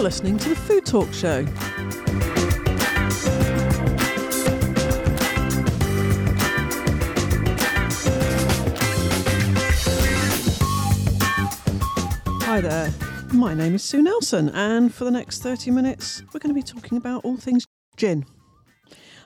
You're listening to the Talk Show. Hi there, my name is Sue Nelson, and for the next 30 minutes, we're going to be talking about all things gin.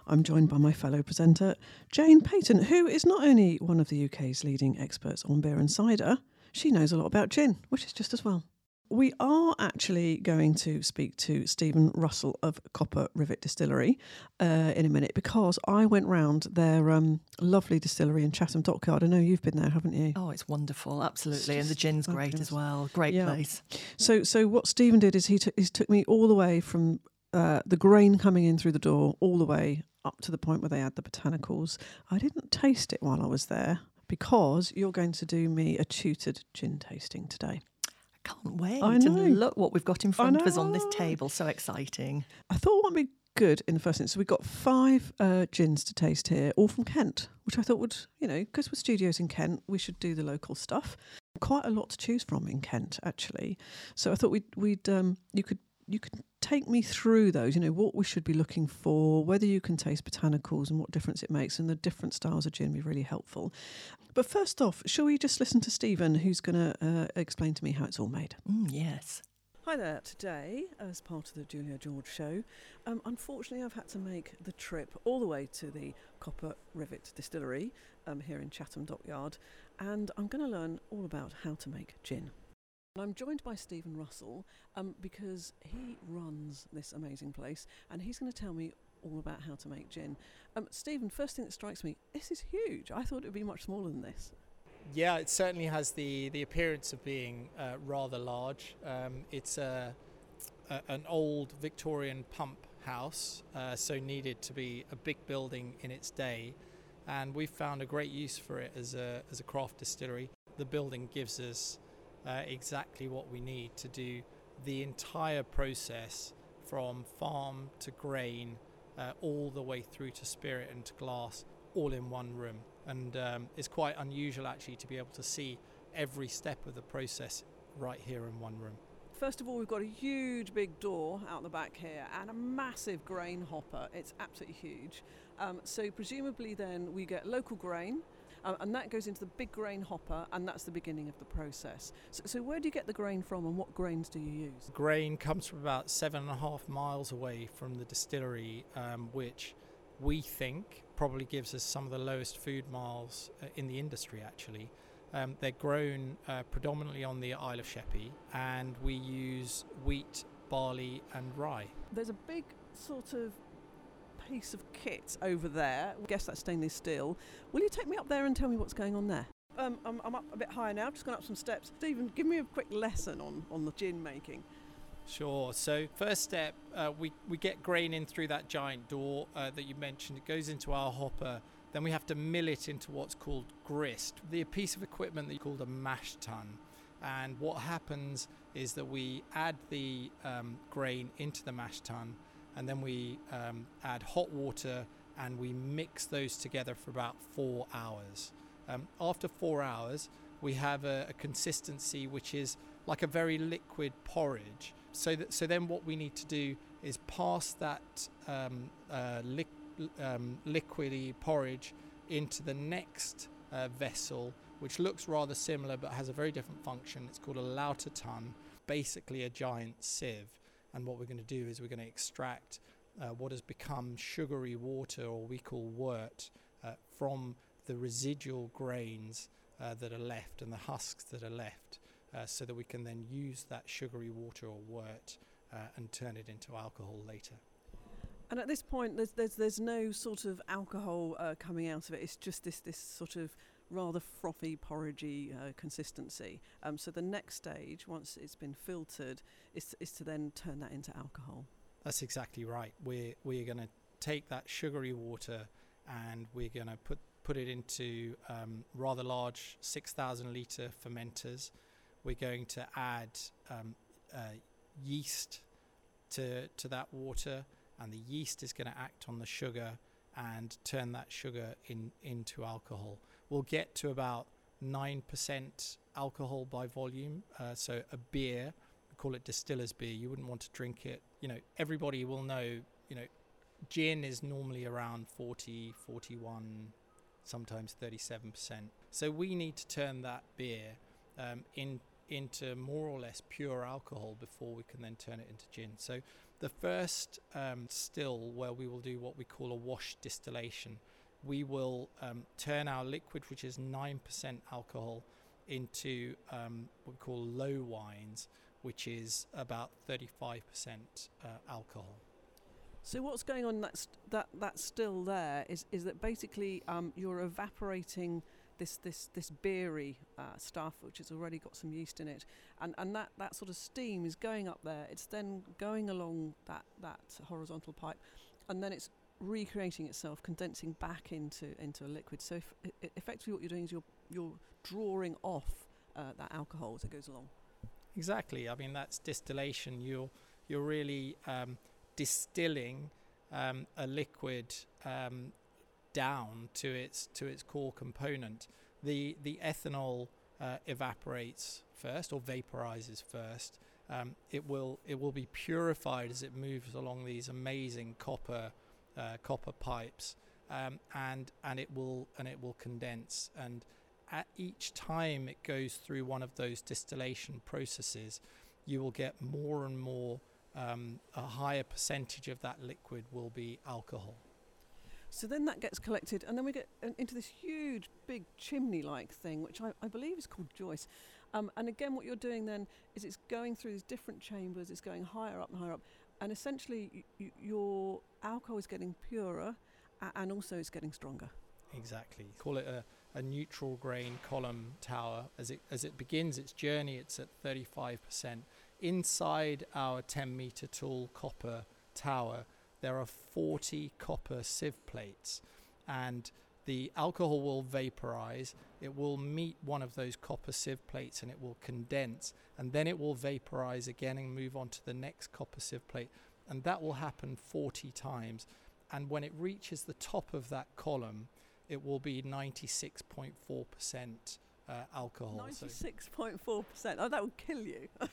I'm joined by my fellow presenter, Jane Peyton, who is not only one of the UK's leading experts on beer and cider, she knows a lot about gin, which is just as well. We are actually going to speak to Stephen Russell of Copper Rivet Distillery uh, in a minute because I went round their um, lovely distillery in Chatham Dockyard. I know you've been there, haven't you? Oh, it's wonderful, absolutely, and the gin's great as well. Great Yeah. place. So, so what Stephen did is he took he took me all the way from uh, the grain coming in through the door, all the way up to the point where they had the botanicals. I didn't taste it while I was there because you're going to do me a tutored gin tasting today. Can't wait. I know. And look what we've got in front of us on this table. So exciting. I thought it would be good in the first instance. So we've got five uh, gins to taste here, all from Kent, which I thought would, you know, because we're studios in Kent, we should do the local stuff. Quite a lot to choose from in Kent, actually. So I thought we'd, we'd um, you could you could take me through those. You know what we should be looking for, whether you can taste botanicals and what difference it makes, and the different styles of gin be really helpful. But first off, shall we just listen to Stephen, who's going to uh, explain to me how it's all made? Mm, yes. Hi there. Today, as part of the Julia George show, um, unfortunately, I've had to make the trip all the way to the Copper Rivet Distillery um, here in Chatham Dockyard, and I'm going to learn all about how to make gin. I'm joined by Stephen Russell um, because he runs this amazing place, and he's going to tell me all about how to make gin. Um, Stephen, first thing that strikes me, this is huge. I thought it would be much smaller than this. Yeah, it certainly has the, the appearance of being uh, rather large. Um, it's a, a, an old Victorian pump house, uh, so needed to be a big building in its day. And we've found a great use for it as a, as a craft distillery. The building gives us uh, exactly what we need to do the entire process from farm to grain, uh, all the way through to spirit and to glass, all in one room. And um, it's quite unusual actually to be able to see every step of the process right here in one room. First of all, we've got a huge big door out the back here and a massive grain hopper. It's absolutely huge. Um, so, presumably, then we get local grain. Um, and that goes into the big grain hopper, and that's the beginning of the process. So, so, where do you get the grain from, and what grains do you use? Grain comes from about seven and a half miles away from the distillery, um, which we think probably gives us some of the lowest food miles uh, in the industry actually. Um, they're grown uh, predominantly on the Isle of Sheppey, and we use wheat, barley, and rye. There's a big sort of piece of kit over there. I guess that's stainless steel. Will you take me up there and tell me what's going on there? Um, I'm, I'm up a bit higher now, just gone up some steps. Stephen, give me a quick lesson on, on the gin making. Sure. So first step, uh, we we get grain in through that giant door uh, that you mentioned. It goes into our hopper. Then we have to mill it into what's called grist, the piece of equipment that you called a mash tun. And what happens is that we add the um, grain into the mash tun, and then we um, add hot water and we mix those together for about four hours. Um, after four hours, we have a, a consistency which is like a very liquid porridge. So that so then what we need to do is pass that um, uh, lic- um, liquidy porridge into the next uh, vessel, which looks rather similar but has a very different function. It's called a lauter tun, basically a giant sieve. And what we're going to do is we're going to extract uh, what has become sugary water, or we call wort, uh, from the residual grains uh, that are left and the husks that are left, uh, so that we can then use that sugary water or wort uh, and turn it into alcohol later. And at this point, there's there's, there's no sort of alcohol uh, coming out of it. It's just this this sort of rather frothy, porridgey uh, consistency. Um, so the next stage, once it's been filtered, is, is to then turn that into alcohol. That's exactly right. We're we're going to take that sugary water and we're going to put put it into um, rather large 6,000 litre fermenters. We're going to add um, uh, yeast to, to that water, and the yeast is going to act on the sugar and turn that sugar in, into alcohol. We'll get to about 9% alcohol by volume. Uh, so a beer, we call it distiller's beer. You wouldn't want to drink it. You know, everybody will know, you know, gin is normally around 40, 41, sometimes 37%. So we need to turn that beer um, in, into more or less pure alcohol before we can then turn it into gin. So the first um, still where we will do what we call a wash distillation, we will um, turn our liquid, which is 9% alcohol, into um, what we call low wines, which is about 35% uh, alcohol. So what's going on that's that that's still there is is that basically um, you're evaporating this this this beery uh, stuff which has already got some yeast in it and and that that sort of steam is going up there it's then going along that that horizontal pipe and then it's recreating itself condensing back into into a liquid so if, effectively what you're doing is you're you're drawing off uh, that alcohol as it goes along exactly i mean that's distillation you're you're really um, distilling um, a liquid um, down to its to its core component. The the ethanol uh, evaporates first or vaporizes first. Um, it will it will be purified as it moves along these amazing copper uh, copper pipes, um, and and it will and it will condense. And at each time it goes through one of those distillation processes, you will get more and more um, a higher percentage of that liquid will be alcohol. So then that gets collected, and then we get into this huge, big chimney like thing, which I, I, believe is called Joyce. Um, and again, what you're doing then is it's going through these different chambers, it's going higher up and higher up, and essentially y- your alcohol is getting purer and also it's getting stronger. Exactly. Call it a, a neutral grain column tower. As it, as it begins its journey, it's at 35% inside our 10 meter tall copper tower, there are 40 copper sieve plates, and the alcohol will vaporize. It will meet one of those copper sieve plates and it will condense, and then it will vaporize again and move on to the next copper sieve plate, and that will happen 40 times. And when it reaches the top of that column, it will be 96.4% uh, alcohol. Ninety-six point four percent. Oh, that would kill you.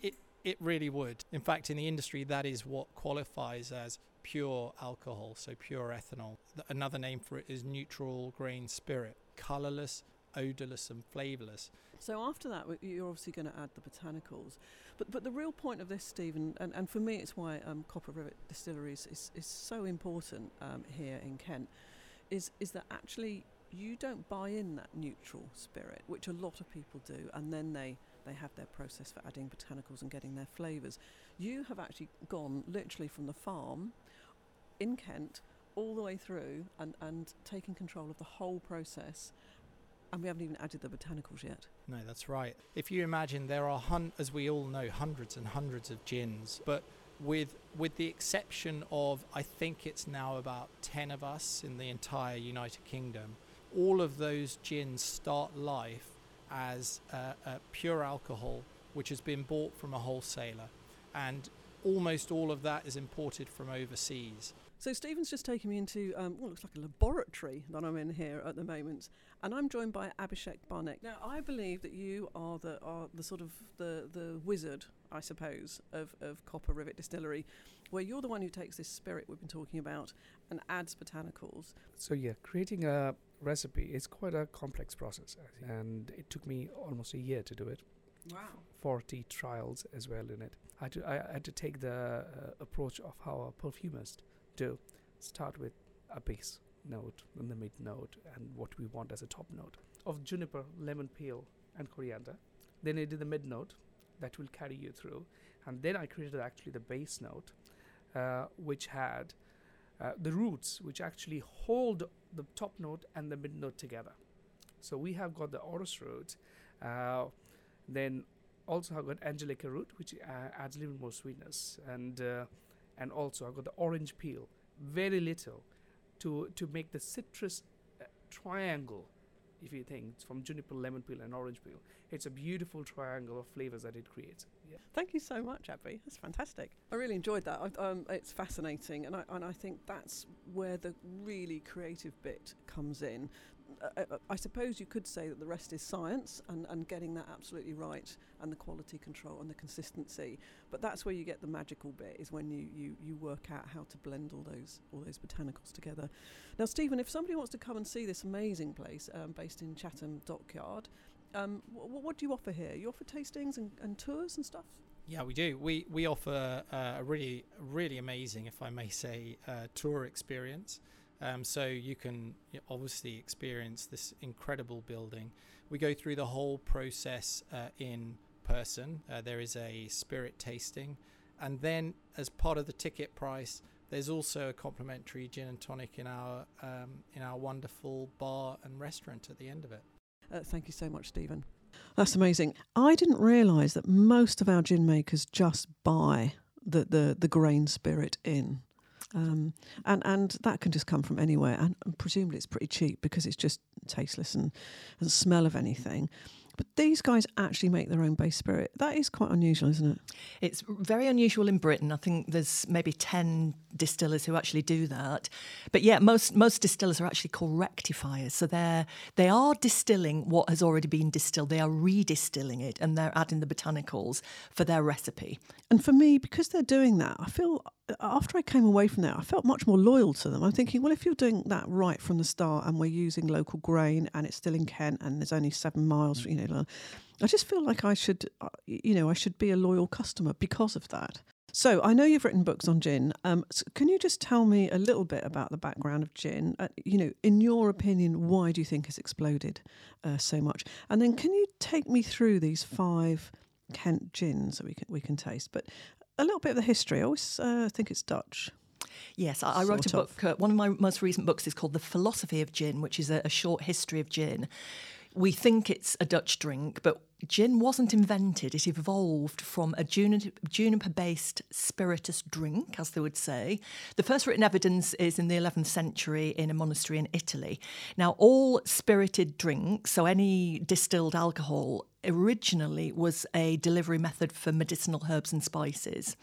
it it really would. In fact, in the industry, that is what qualifies as pure alcohol, so pure ethanol. Another name for it is neutral grain spirit, colorless, odorless, and flavorless. So after that, you're obviously going to add the botanicals. But but the real point of this, Stephen, and, and for me, it's why um, Copper Rivet Distilleries is, is so important um, here in Kent, is is that actually you don't buy in that neutral spirit, which a lot of people do, and then they, they have their process for adding botanicals and getting their flavours. You have actually gone literally from the farm in Kent all the way through and, and taken control of the whole process. And we haven't even added the botanicals yet. No, that's right. If you imagine there are, hun- as we all know, hundreds and hundreds of gins, but with with the exception of I think it's now about 10 of us in the entire United Kingdom all of those gins start life as pure alcohol which has been bought from a wholesaler and almost all of that is imported from overseas so Stephen's just taken me into um, what looks like a laboratory that I'm in here at the moment, and I'm joined by Abhishek Barnek. Now I believe that you are the are the sort of the the wizard, I suppose, of, of Copper Rivet Distillery, where you're the one who takes this spirit we've been talking about and adds botanicals. So yeah, creating a recipe is quite a complex process, and it took me almost a year to do it. Wow. 40 trials as well in it. I had to, I had to take the uh, approach of how a perfumist do. Start with a base note and the mid note and what we want as a top note of juniper, lemon peel, and coriander. Then I did the mid note that will carry you through. And then I created actually the base note, uh, which had uh, the roots which actually hold the top note and the mid note together. So we have got the orris root, uh, then also I've got angelica root, which uh, adds a little more sweetness, and uh, and also I've got the orange peel, very little, to to make the citrus uh, triangle. If you think it's from juniper, lemon peel, and orange peel, it's a beautiful triangle of flavors that it creates. Yeah. Thank you so much, Abby. That's fantastic. I really enjoyed that. I, um, it's fascinating, and I, and I think that's where the really creative bit comes in. Uh, uh, I suppose you could say that the rest is science and, and getting that absolutely right and the quality control and the consistency. But that's where you get the magical bit is when you, you, you work out how to blend all those all those botanicals together. Now, Stephen, if somebody wants to come and see this amazing place um, based in Chatham Dockyard, um, w- what do you offer here? You offer tastings and, and tours and stuff? Yeah, we do. We we offer uh, a really really amazing, if I may say, uh, tour experience. Um, so you can obviously experience this incredible building. We go through the whole process uh, in person. Uh, there is a spirit tasting, and then as part of the ticket price, there's also a complimentary gin and tonic in our um, in our wonderful bar and restaurant at the end of it. Uh, thank you so much, Stephen. That's amazing. I didn't realise that most of our gin makers just buy the, the, the grain spirit in. Um, and and that can just come from anywhere, and, and presumably it's pretty cheap because it's just tasteless and doesn't smell of anything. But these guys actually make their own base spirit. That is quite unusual, isn't it? It's very unusual in Britain. I think there's maybe 10 distillers who actually do that. But yeah, most most distillers are actually called rectifiers. So they're they are distilling what has already been distilled. They are redistilling it and they're adding the botanicals for their recipe. And for me, because they're doing that, I feel after I came away from there, I felt much more loyal to them. I'm thinking, well, if you're doing that right from the start, and we're using local grain, and it's still in Kent, and there's only seven miles, you know, I just feel like I should, uh, you know, I should be a loyal customer because of that. So I know you've written books on gin. Um, so can you just tell me a little bit about the background of gin? Uh, you know, in your opinion, why do you think it's exploded uh, so much? And then can you take me through these five Kent gins that we can we can taste? But a little bit of the history. I always uh, think it's Dutch. Yes, I, I wrote a book. Uh, one of my most recent books is called The Philosophy of Gin, which is a, a short history of gin. We think it's a Dutch drink, but gin wasn't invented. It evolved from a juniper based spirituous drink, as they would say. The first written evidence is in the 11th century in a monastery in Italy. Now, all spirited drinks, so any distilled alcohol, originally was a delivery method for medicinal herbs and spices.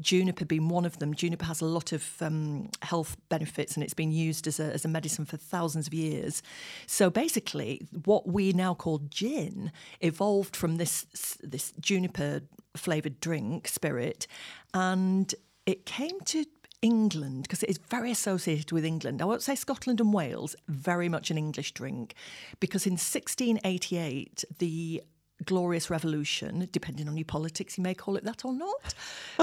Juniper being one of them. Juniper has a lot of um, health benefits and it's been used as a, as a medicine for thousands of years. So basically, what we now call gin evolved from this this juniper flavored drink spirit, and it came to England because it is very associated with England. I won't say Scotland and Wales, very much an English drink, because in 1688 the glorious revolution, depending on your politics, you may call it that or not.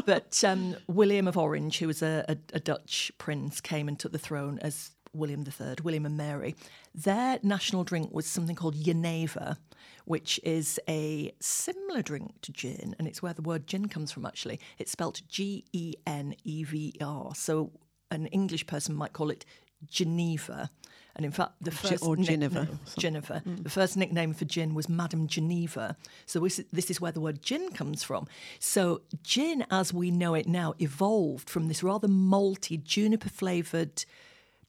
but um, William of Orange, who was a, a, a Dutch prince, came and took the throne as William III, William and Mary. Their national drink was something called Genever, which is a similar drink to gin, and it's where the word gin comes from actually. It's spelt G E N E V R. So an English person might call it Geneva. And in fact, the first or Geneva, Geneva, mm. the first nickname for gin was Madame Geneva. So this, this is where the word gin comes from. So gin, as we know it now, evolved from this rather malty, juniper flavoured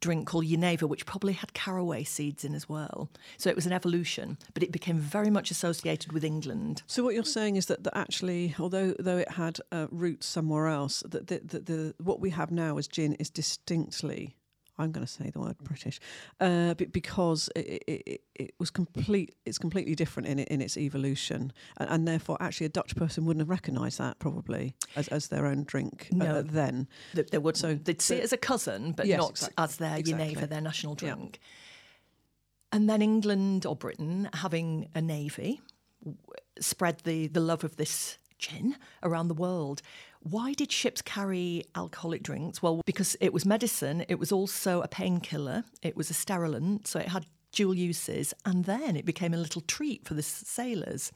drink called Genever, which probably had caraway seeds in as well. So it was an evolution, but it became very much associated with England. So what you're saying is that, that actually, although though it had uh, roots somewhere else, that the, the, the, what we have now as gin is distinctly I'm going to say the word British, uh, because it, it, it, was complete. It's completely different in in its evolution, and, and, therefore, actually, a Dutch person wouldn't have recognised that probably as, as their own drink uh, no, uh, then. They, they would. So they'd see it as a cousin, but yes, not exactly, as their exactly. their national drink. Yeah. And then England or Britain, having a navy, spread the the love of this gin around the world. Why did ships carry alcoholic drinks? Well, because it was medicine, it was also a painkiller, it was a sterilant, so it had dual uses, and then it became a little treat for the sailors.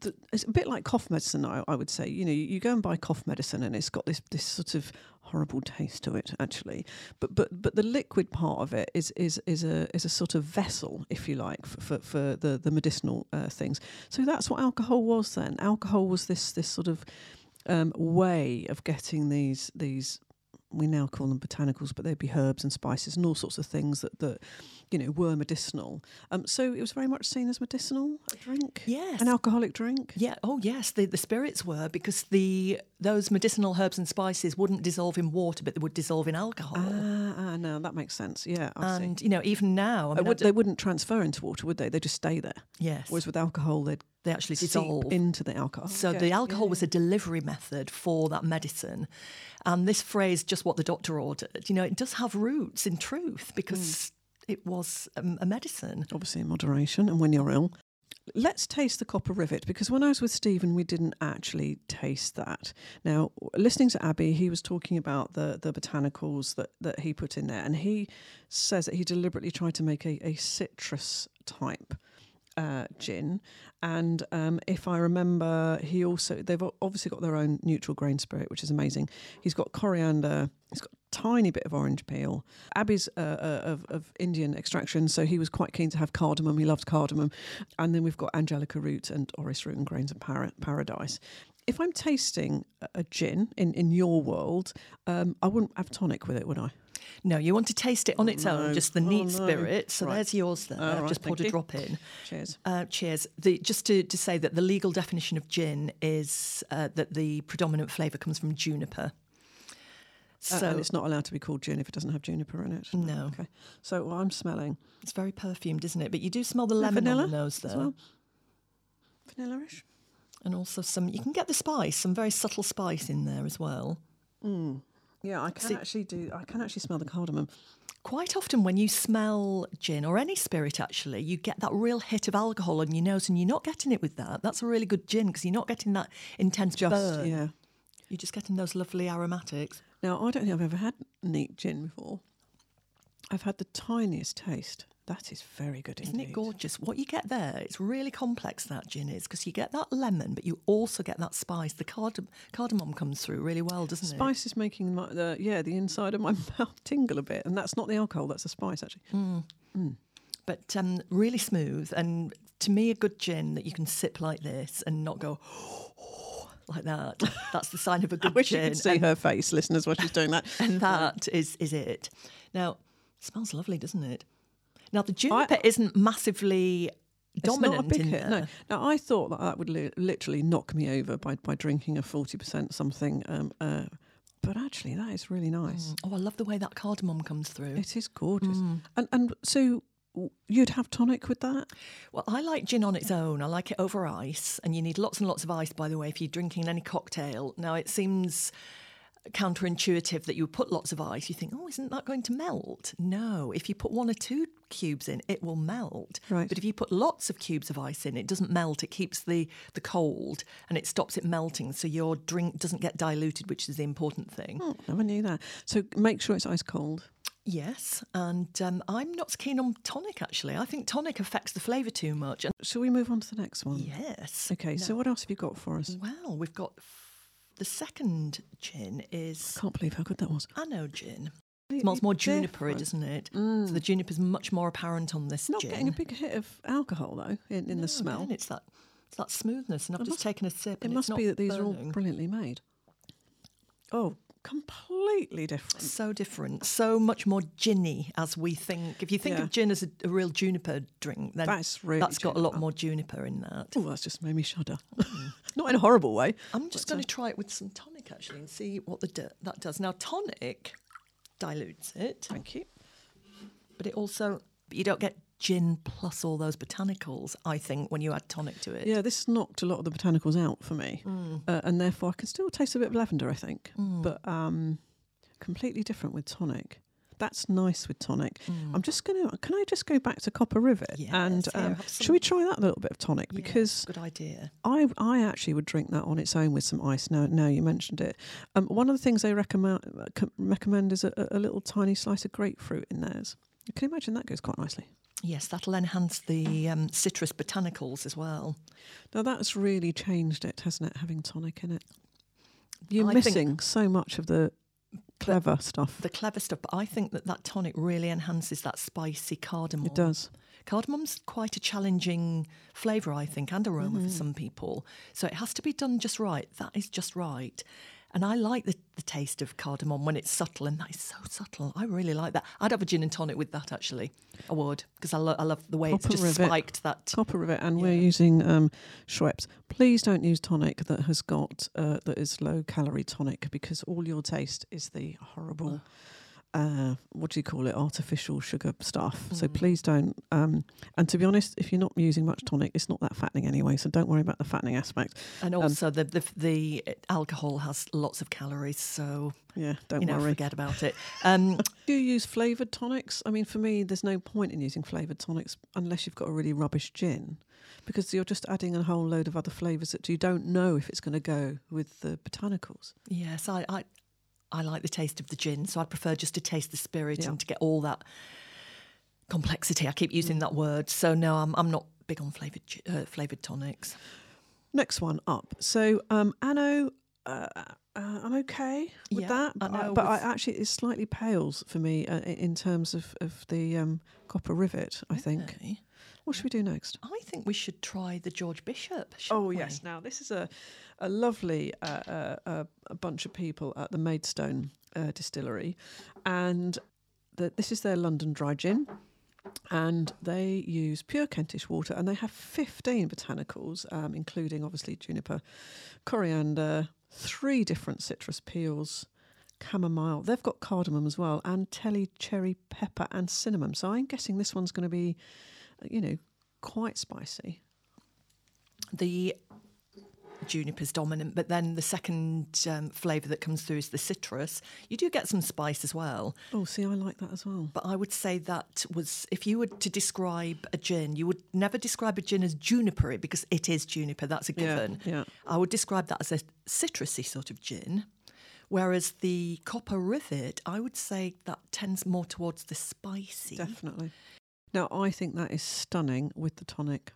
the, it's a bit like cough medicine. I, I would say, you know, you, go and buy cough medicine, and it's got this this sort of horrible taste to it, actually. But but but the liquid part of it is is is a is a sort of vessel, if you like, for for, for the the medicinal uh, things. So that's what alcohol was then. Alcohol was this this sort of um, way of getting these these we now call them botanicals, but they'd be herbs and spices and all sorts of things that, that you know, were medicinal. Um, so it was very much seen as medicinal, a drink? Yes. An alcoholic drink? Yeah. Oh, yes. The, the spirits were because the those medicinal herbs and spices wouldn't dissolve in water, but they would dissolve in alcohol. Ah, ah no, that makes sense. Yeah. I and, see. you know, even now. I mean, would, they wouldn't transfer into water, would they? They just stay there. Yes. Whereas with alcohol, they'd they actually dissolve into the alcohol. So the alcohol yeah. was a delivery method for that medicine. And this phrase, just what the doctor ordered, you know, it does have roots in truth because mm. it was um, a medicine. Obviously, in moderation and when you're ill. Let's taste the copper rivet because when I was with Stephen, we didn't actually taste that. Now, listening to Abby, he was talking about the, the botanicals that, that he put in there, and he says that he deliberately tried to make a, a citrus type uh, gin. And um, if I remember, he also they've obviously got their own neutral grain spirit, which is amazing. He's got coriander. He's got tiny bit of orange peel. Abby's uh, uh, of, of Indian extraction, so he was quite keen to have cardamom. He loved cardamom. And then we've got angelica root and orris root and grains of para- paradise if I'm tasting a gin in, in your world, um, I wouldn't have tonic with it, would I? No, you want to taste it on its own, just the neat oh, no. spirit. So right. there's yours there. I've right, just poured a drop in. Cheers. Uh, cheers. The, just to, to say that the legal definition of gin is uh, that the predominant flavour comes from juniper. So uh, and it's not allowed to be called gin if it doesn't have juniper in it. No. Okay. So what I'm smelling. It's very perfumed, isn't it? But you do smell the lemon vanilla on the nose there. Well. Vanilla-ish. And also some. You can get the spice, some very subtle spice in there as well. Mm. Yeah, I can See, actually do. I can actually smell the cardamom. Quite often, when you smell gin or any spirit, actually, you get that real hit of alcohol on your nose, and you're not getting it with that. That's a really good gin because you're not getting that intense just, burn. Yeah, you're just getting those lovely aromatics. Now, I don't think I've ever had neat gin before. I've had the tiniest taste. That is very good Isn't indeed. it gorgeous? What you get there, it's really complex, that gin is, because you get that lemon, but you also get that spice. The cardam- cardamom comes through really well, doesn't spice it? Spice is making my, the, yeah, the inside of my mouth tingle a bit, and that's not the alcohol, that's the spice, actually. Mm. Mm. But um, really smooth, and to me, a good gin that you can sip like this and not go, like that. That's the sign of a good I wish gin. you could see and, her face, listeners, while she's doing that. and that is is it. Now, it smells lovely, doesn't it? Now the juniper I, isn't massively dominant in there. No. Now I thought that that would li- literally knock me over by by drinking a forty percent something. Um, uh, but actually, that is really nice. Mm. Oh, I love the way that cardamom comes through. It is gorgeous. Mm. And and so you'd have tonic with that? Well, I like gin on its own. I like it over ice, and you need lots and lots of ice, by the way, if you're drinking any cocktail. Now, it seems counterintuitive that you put lots of ice, you think, oh, isn't that going to melt? No. If you put one or two cubes in, it will melt. Right. But if you put lots of cubes of ice in, it doesn't melt. It keeps the, the cold and it stops it melting. So your drink doesn't get diluted, which is the important thing. Oh, never knew that. So make sure it's ice cold. Yes, and um, I'm not keen on tonic actually. I think tonic affects the flavour too much. And Shall we move on to the next one? Yes. Okay, so what else have you got for us? Well, we've got the second gin is. I can't believe how good that was. Anno gin. It smells more junipery, doesn't it? Mm. So the juniper is much more apparent on this Not gin. getting a big hit of alcohol though in, in no, the smell. it's that it's that smoothness, and I've it just must, taken a sip. It must be that these burning. are all brilliantly made. Oh, completely different. So different. So much more ginny as we think. If you think yeah. of gin as a, a, real juniper drink, then that's, really that's got a lot more juniper in that. Oh, that's just made me shudder. Mm. Not in a horrible way. I'm just going to try it with some tonic actually and see what the that does. Now, tonic dilutes it. Thank you. But it also, you don't get gin plus all those botanicals, I think, when you add tonic to it. Yeah, this knocked a lot of the botanicals out for me. Mm. Uh, and therefore I can still taste a bit of lavender, I think. Mm. But um, completely different with tonic. That's nice with tonic. Mm. I'm just going to, can I just go back to Copper Rivet? Yes, and um, should we try that little bit of tonic? Because good idea. I, I actually would drink that on its own with some ice. Now, now you mentioned it. Um, one of the things they recommend, recommend is a, a little tiny slice of grapefruit in theirs. You can imagine that goes quite nicely? Yes, that'll enhance the um, citrus botanicals as well. Now that's really changed it, hasn't it? Having tonic in it. You're I missing so much of the clever stuff. The clever stuff, but I think that that tonic really enhances that spicy cardamom. It does. Cardamom's quite a challenging flavour, I think, and aroma Mm-hmm. for some people. So it has to be done just right. That is just right. And I like the, the taste of cardamom when it's subtle, and that is so subtle. I really like that. I'd have a gin and tonic with that, actually. I would, because I, lo- I love the way it's Copper just rivet. spiked that. Copper rivet, and we're using um, Schweppes. Please don't use tonic that has got uh, that is low calorie tonic because all you'll taste is the horrible. Uh, what do you call it? Artificial sugar stuff. So Mm. please don't. Um, and to be honest, if you're not using much tonic, it's not that fattening anyway. So don't worry about the fattening aspect. And also, the, the the alcohol has lots of calories, so Yeah, don't you know, worry. forget about it. Um, Do you use flavoured tonics? I mean, for me, there's no point in using flavoured tonics unless you've got a really rubbish gin, because you're just adding a whole load of other flavours that you don't know if it's going to go with the botanicals. yes, I, I I like the taste of the gin, so I'd prefer just to taste the spirit Yeah. and to get all that complexity. I keep using that word, so no, I'm I'm not big on flavored uh, flavored tonics. Next one up. So, um, Anno, uh, uh, I'm okay with Yeah, that, but, I, but I actually it slightly pales for me uh, in terms of, of the um, copper rivet. I think. What should we do next? I think we should try the George Bishop. Oh we? yes. Now this is a a lovely uh, uh, uh, a bunch of people at the Maidstone uh, distillery, and the, this is their London dry gin, and they use pure Kentish water, and they have fifteen botanicals, um, including obviously juniper, coriander, three different citrus peels. Chamomile. They've got cardamom as well, and telly cherry pepper and cinnamon. So I'm guessing this one's going to be, you know, quite spicy. The juniper's dominant, but then the second um, flavour that comes through is the citrus. You do get some spice as well, Oh, see, I like that as well. but I would say that was if you were to describe a gin, you would never describe a gin as junipery because it is juniper. That's a Yeah, given. yeah. I would describe that as a citrusy sort of gin. Whereas the copper rivet, I would say that tends more towards the spicy. Definitely. Now, I think that is stunning with the tonic.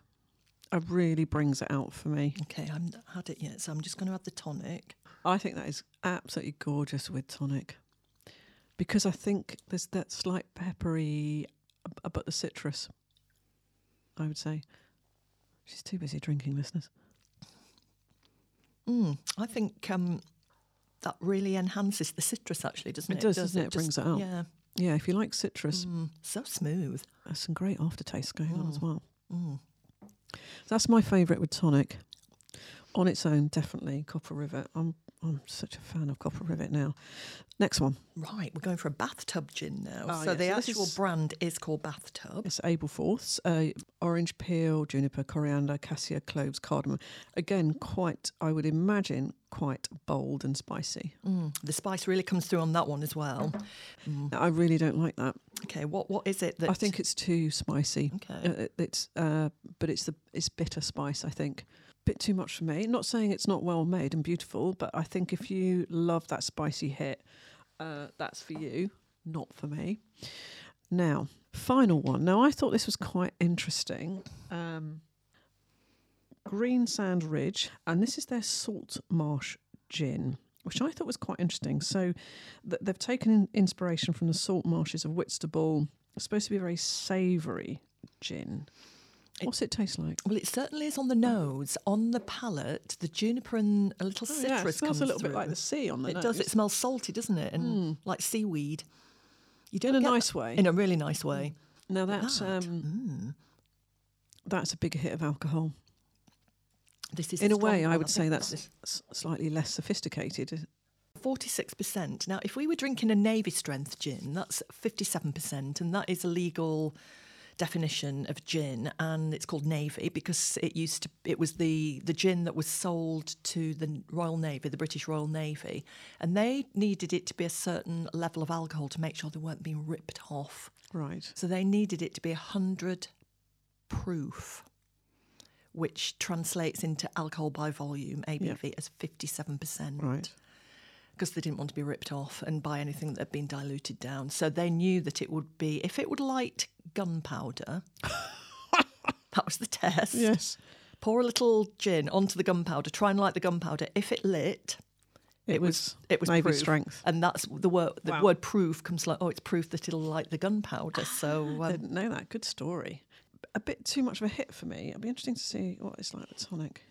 It really brings it out for me. Okay, I haven't had it yet, so I'm just going to add the tonic. I think that is absolutely gorgeous with tonic because I think there's that slight peppery, but the citrus, I would say. She's too busy drinking, listeners. Mm, I think um, that really enhances the citrus, actually, doesn't It it? does, doesn't it? It brings it out. Yeah. Yeah, if you like citrus, Mm, so smooth. there's some great aftertaste going on as Mm. well. Mm. That's my favourite with tonic. On its own, definitely Copper Rivet. I'm I'm such a fan of Copper Rivet now. Next one. Right, we're going for a bathtub gin now. Oh, so yeah, the so actual is- brand is called Bathtub. It's Ableforth's, uh, orange peel, juniper, coriander, cassia, cloves, cardamom. Again, quite, I would imagine, quite bold and spicy. Mm, the spice really comes through on that one as well. Mm. I really don't like that. Okay, what what is it that I think it's too spicy. Okay. Uh, it's, uh, but it's the it's bitter spice. I think bit too much for me. Not saying it's not well made and beautiful, but I think if you love that spicy hit, uh, that's for you, not for me. Now, final one. Now, I thought this was quite interesting. Um, Greensand Ridge, and this is their Salt Marsh Gin, which I thought was quite interesting. So, th- they've taken inspiration from the salt marshes of Whitstable. It's supposed to be a very savoury gin. It- What's it taste like? Well, it certainly is on the nose, on the palate. The juniper and a little Oh, citrus yeah, it smells comes a little through. bit like the sea on the It nose. does. It smells salty, doesn't it? And Mm. like seaweed. You do. in a nice way. In a really nice way. now that's That, um, mm. that's a bigger hit of alcohol. This is In a way, I would say that's s- slightly less sophisticated. 46%. Now, if we were drinking a Navy strength gin, that's 57%, and that is a legal definition of gin, and it's called Navy because it used to it was the the gin that was sold to the Royal Navy, the British Royal Navy, and they needed it to be a certain level of alcohol to make sure they weren't being ripped off. Right. So they needed it to be 100 proof, which translates into alcohol by volume, ABV, as 57%. Right. Because they didn't want to be ripped off and buy anything that had been diluted down. So they knew that it would be, if it would light gunpowder, that was the test. Yes. Pour a little gin onto the gunpowder, try and light the gunpowder. If it lit, It, was, it was proof. strength. And that's the word. The Wow. word "proof" comes like, oh, it's proof that it'll light the gunpowder. So I um, didn't know that. Good story. A bit too much of a hit for me. It'll be interesting to see what it's like with tonic.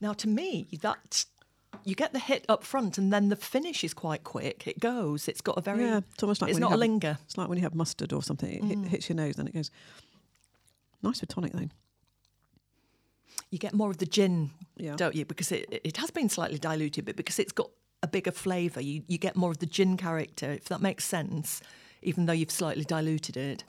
now, to me, that you get the hit up front, and then the finish is quite quick. It goes. It's got a very. yeah, it's almost like it's not you a have, linger. It's like when you have mustard or something. It Mm. hits your nose, then it goes. Nice with tonic, though. You get more of the gin, Yeah. don't you? Because it it has been slightly diluted, but because it's got a bigger flavour, you you get more of the gin character. If that makes sense, even though you've slightly diluted it.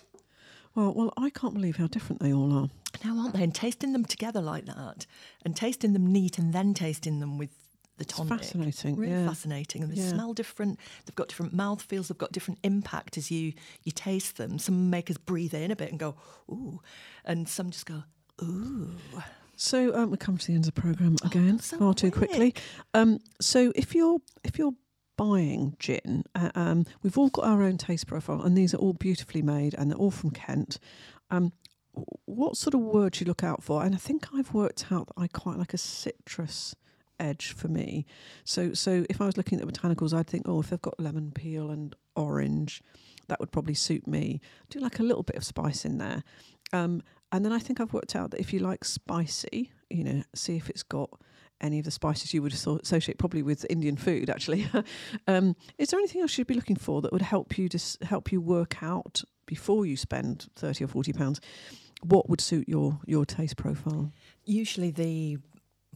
Well, well, I can't believe how different they all are. Now, aren't they? And tasting them together like that, and tasting them neat, and then tasting them with the It's tonic. fascinating. Really yeah. fascinating, and they Yeah. smell different. They've got different mouth feels. They've got different impact as you you taste them. Some make us breathe in a bit and go ooh, and some just go ooh. So um, we come to the end of the program again, Oh, so far too quickly. Um, so if you're if you're buying gin, uh, um, we've all got our own taste profile, and these are all beautifully made, and they're all from Kent. Um, what sort of words you look out for? And I think I've worked out that I quite like a citrus edge for me. So so if I was looking at botanicals, I'd think, oh, if they've got lemon peel and orange, that would probably suit me. do like a little bit of spice in there. Um, and then I think I've worked out that if you like spicy, you know, see if it's got any of the spices you would associate probably with Indian food. Actually, um, is there anything else you'd be looking for that would help you just help you work out before you spend thirty or forty pounds what would suit your your taste profile? Usually the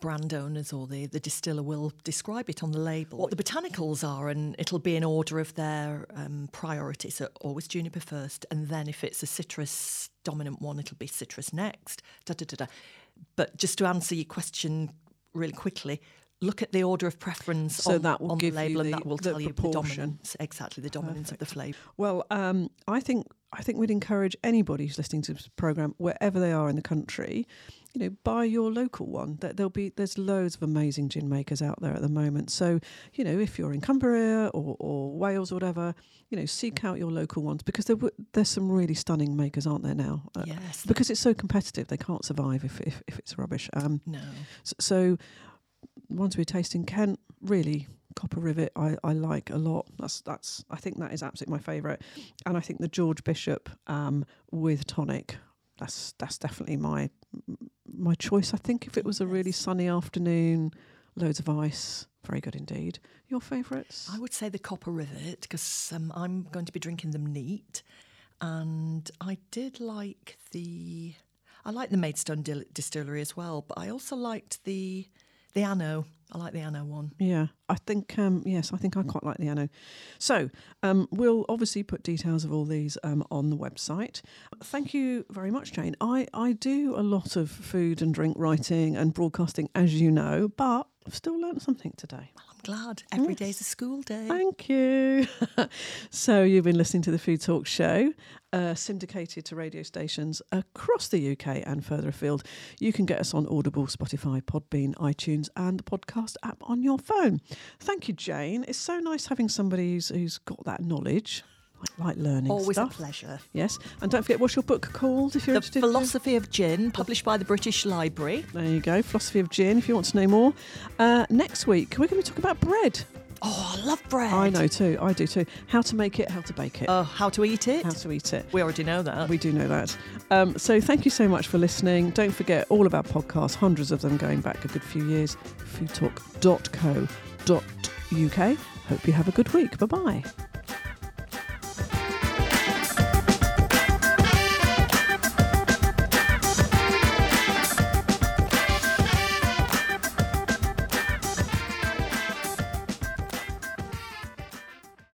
brand owners or the, the distiller will describe it on the label. What the botanicals are and it'll be in order of their um, priority so always juniper first and then if it's a citrus dominant one it'll be citrus next. Da, da, da, da. but just to answer your question really quickly look at the order of preference So on, that will on give the you label the- and that will tell you the dominance. exactly the dominance of the flavour Well, um, I think I think we'd encourage anybody who's listening to this program, wherever they are in the country, you know, buy your local one. That there'll be there's loads of amazing gin makers out there at the moment. So, you know, if you're in Cumbria or, or Wales or whatever, you know, seek out your local ones because there w- there's some really stunning makers, aren't there now? Uh, yes Because it's so competitive, they can't survive if if, if it's rubbish. Um, no so, so ones we're tasting Kent, really Copper Rivet, I, I like a lot. That's that's I think that is absolutely my favourite, and I think the George Bishop um, with tonic, that's that's definitely my my choice. I think if it was a really sunny afternoon, loads of ice, very good indeed. Your favourites? I would say the Copper Rivet because um, I'm going to be drinking them neat, and I did like the I like the Maidstone Distillery as well, but I also liked the the Anno. I like the Anno one. Yeah, I think um, yes, I think I quite like the Anno. So um, we'll obviously put details of all these um, on the website. Thank you very much, Jane. I I do a lot of food and drink writing and broadcasting, as you know, but I've still learned something today. Glad every day's a school day. Thank you. so you've been listening to the Food Talk Show, uh, syndicated to radio stations across the UK and further afield. You can get us on Audible, Spotify, Podbean, iTunes, and the podcast app on your phone. Thank you, Jane. It's so nice having somebody who's, who's got that knowledge, like, learning Always stuff. a pleasure. Yes, and don't forget what's your book called if you're The interested. Philosophy of Gin, published by the British Library. There you go, Philosophy of Gin. If you want to know more, uh, next week we're going to be talking about bread. Oh, I love bread. I know too. I do too. How to make it, how to bake it, Uh, how to eat it? how to eat it. we already know that. We do know that. Um, so thank you so much for listening. Don't forget all of our podcasts, hundreds of them going back a good few years, foodtalk.co.uk. Hope you have a good week. Bye bye.